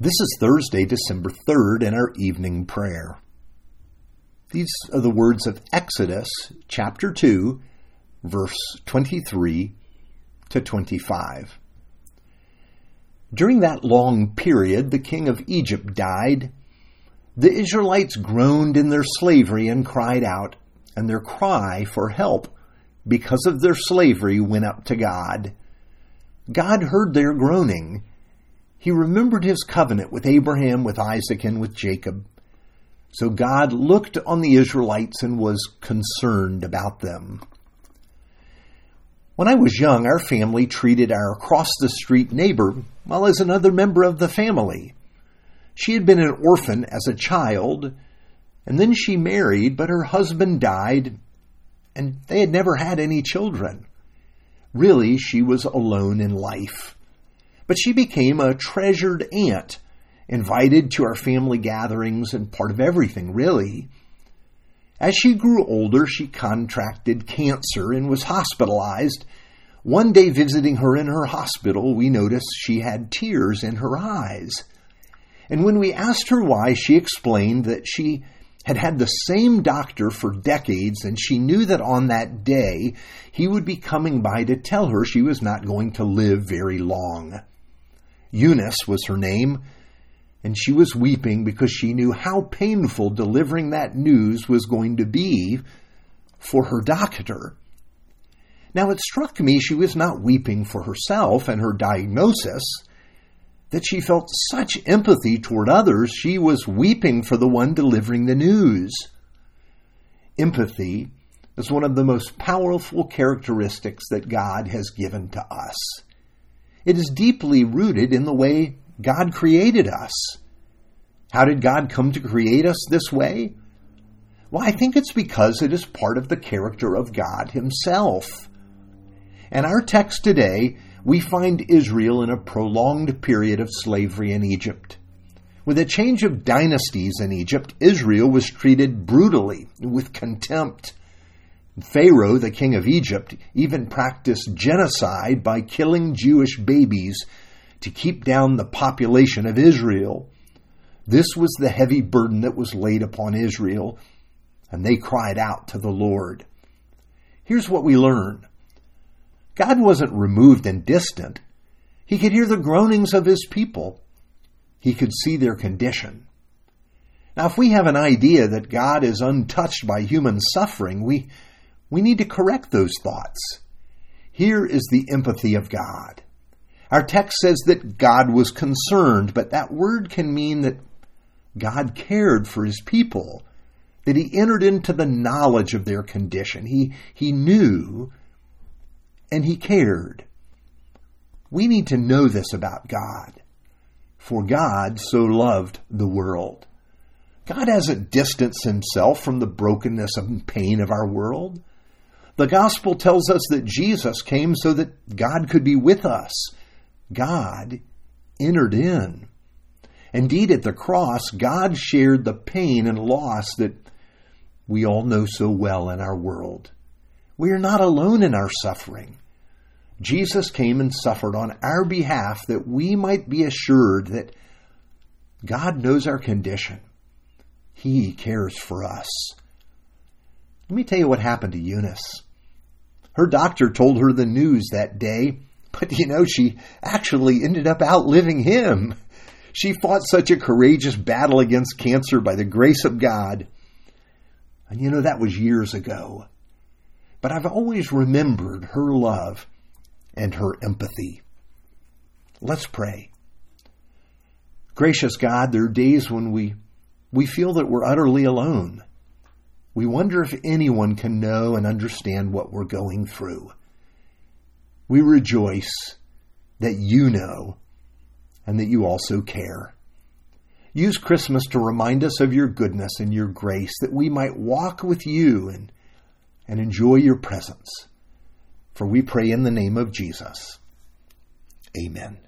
This is Thursday, December 3rd, in our evening prayer. These are the words of Exodus chapter 2, verse 23 to 25. During that long period, the king of Egypt died. The Israelites groaned in their slavery and cried out, and their cry for help because of their slavery went up to God. God heard their groaning he remembered his covenant with Abraham, with Isaac, and with Jacob. So God looked on the Israelites and was concerned about them. When I was young, our family treated our across the street neighbor well as another member of the family. She had been an orphan as a child, and then she married, but her husband died, and they had never had any children. Really, she was alone in life. But she became a treasured aunt, invited to our family gatherings and part of everything, really. As she grew older, she contracted cancer and was hospitalized. One day, visiting her in her hospital, we noticed she had tears in her eyes. And when we asked her why, she explained that she had had the same doctor for decades, and she knew that on that day he would be coming by to tell her she was not going to live very long. Eunice was her name, and she was weeping because she knew how painful delivering that news was going to be for her doctor. Now it struck me she was not weeping for herself and her diagnosis, that she felt such empathy toward others, she was weeping for the one delivering the news. Empathy is one of the most powerful characteristics that God has given to us. It is deeply rooted in the way God created us. How did God come to create us this way? Well, I think it's because it is part of the character of God Himself. In our text today, we find Israel in a prolonged period of slavery in Egypt. With a change of dynasties in Egypt, Israel was treated brutally, with contempt, Pharaoh, the king of Egypt, even practiced genocide by killing Jewish babies to keep down the population of Israel. This was the heavy burden that was laid upon Israel, and they cried out to the Lord. Here's what we learn God wasn't removed and distant. He could hear the groanings of his people, he could see their condition. Now, if we have an idea that God is untouched by human suffering, we we need to correct those thoughts. Here is the empathy of God. Our text says that God was concerned, but that word can mean that God cared for his people, that he entered into the knowledge of their condition. He, he knew and he cared. We need to know this about God. For God so loved the world. God hasn't distanced himself from the brokenness and pain of our world. The gospel tells us that Jesus came so that God could be with us. God entered in. Indeed, at the cross, God shared the pain and loss that we all know so well in our world. We are not alone in our suffering. Jesus came and suffered on our behalf that we might be assured that God knows our condition. He cares for us. Let me tell you what happened to Eunice. Her doctor told her the news that day, but you know, she actually ended up outliving him. She fought such a courageous battle against cancer by the grace of God. And you know, that was years ago. But I've always remembered her love and her empathy. Let's pray. Gracious God, there are days when we, we feel that we're utterly alone. We wonder if anyone can know and understand what we're going through. We rejoice that you know and that you also care. Use Christmas to remind us of your goodness and your grace, that we might walk with you and, and enjoy your presence. For we pray in the name of Jesus. Amen.